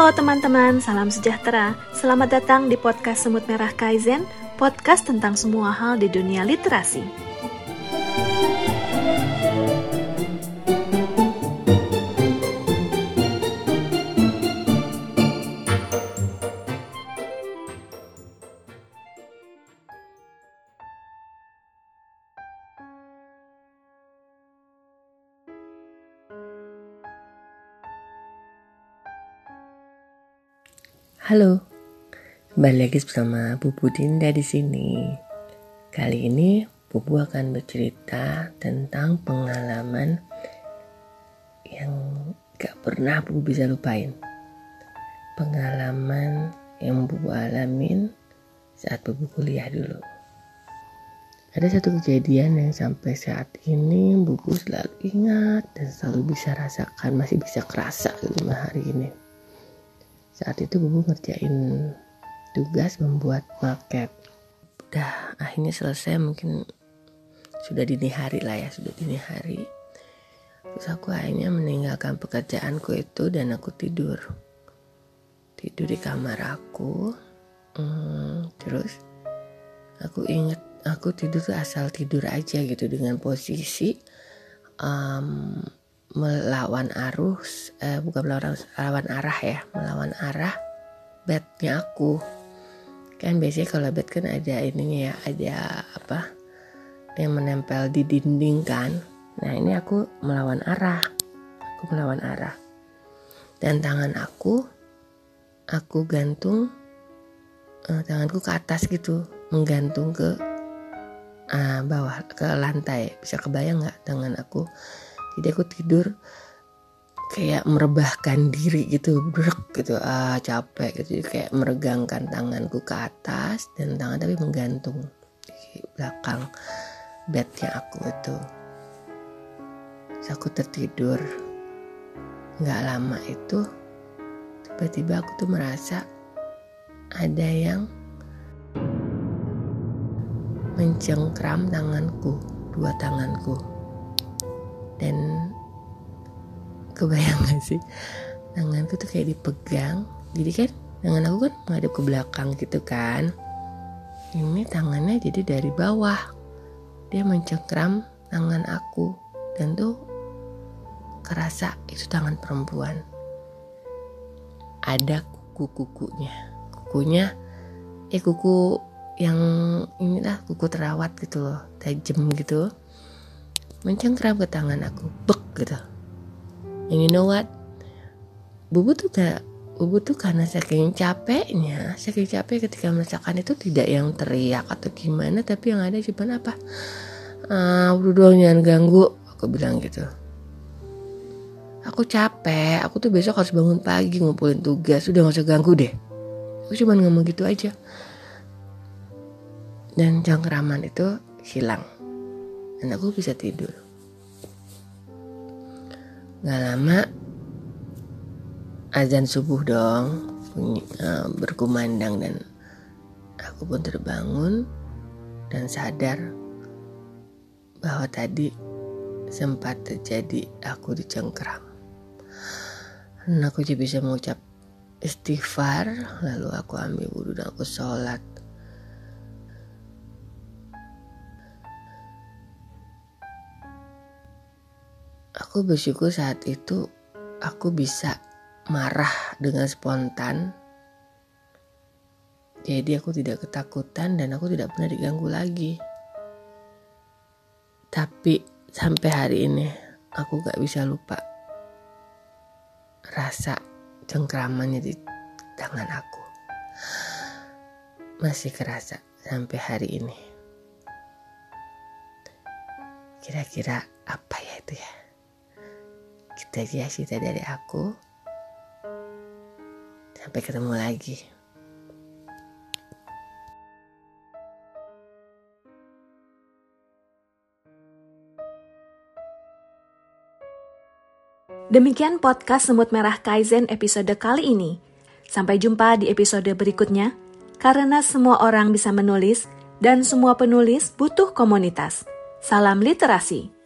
Halo teman-teman, salam sejahtera. Selamat datang di podcast Semut Merah Kaizen, podcast tentang semua hal di dunia literasi. Halo, kembali lagi bersama Bubu Dinda di sini. Kali ini Bubu akan bercerita tentang pengalaman yang gak pernah Bubu bisa lupain. Pengalaman yang Bubu alamin saat Bubu kuliah dulu. Ada satu kejadian yang sampai saat ini Bubu selalu ingat dan selalu bisa rasakan, masih bisa kerasa lima hari ini saat itu bubu ngerjain tugas membuat maket udah akhirnya selesai mungkin sudah dini hari lah ya sudah dini hari. Terus aku akhirnya meninggalkan pekerjaanku itu dan aku tidur. Tidur di kamar aku. Hmm, terus aku inget aku tidur tuh asal tidur aja gitu dengan posisi um, melawan arus eh, bukan melawan melawan arah ya melawan arah bednya aku. Kan biasanya kalau bed kan ada ininya ya ada apa yang menempel di dinding kan. Nah ini aku melawan arah aku melawan arah. Dan tangan aku aku gantung uh, tanganku ke atas gitu menggantung ke uh, bawah ke lantai. Bisa kebayang nggak tangan aku jadi aku tidur kayak merebahkan diri gitu brek gitu. Ah capek gitu. Jadi kayak meregangkan tanganku ke atas dan tangan tapi menggantung di belakang bednya aku itu. Terus aku tertidur. Nggak lama itu tiba-tiba aku tuh merasa ada yang mencengkram tanganku dua tanganku. Dan kebayang gak sih? Tanganku tuh kayak dipegang. Jadi kan tangan aku kan menghadap ke belakang gitu kan. Ini tangannya jadi dari bawah. Dia mencengkram tangan aku. Dan tuh kerasa itu tangan perempuan. Ada kuku-kukunya. Kukunya eh kuku yang inilah kuku terawat gitu loh. Tajam gitu. Mencengkram ke tangan aku. Bek gitu and you know what? Bubu tuh kayak bubu tuh karena saking capeknya saking capek ketika merasakan itu tidak yang teriak atau gimana tapi yang ada cuma apa? Ah udah doang jangan ganggu aku bilang gitu. Aku capek aku tuh besok harus bangun pagi ngumpulin tugas udah gak usah ganggu deh. Aku cuma ngomong gitu aja. Dan cengkraman itu hilang. Dan aku bisa tidur. Gak lama azan subuh dong uh, berkumandang dan aku pun terbangun dan sadar bahwa tadi sempat terjadi aku dicengkram. Dan aku jadi bisa mengucap istighfar lalu aku ambil wudhu dan aku sholat Aku bersyukur saat itu aku bisa marah dengan spontan. Jadi aku tidak ketakutan dan aku tidak pernah diganggu lagi. Tapi sampai hari ini aku gak bisa lupa rasa cengkramannya di tangan aku. Masih kerasa sampai hari ini. Kira-kira apa ya itu ya? Aja cerita dari aku. Sampai ketemu lagi. Demikian podcast Semut Merah Kaizen episode kali ini. Sampai jumpa di episode berikutnya, karena semua orang bisa menulis dan semua penulis butuh komunitas. Salam literasi.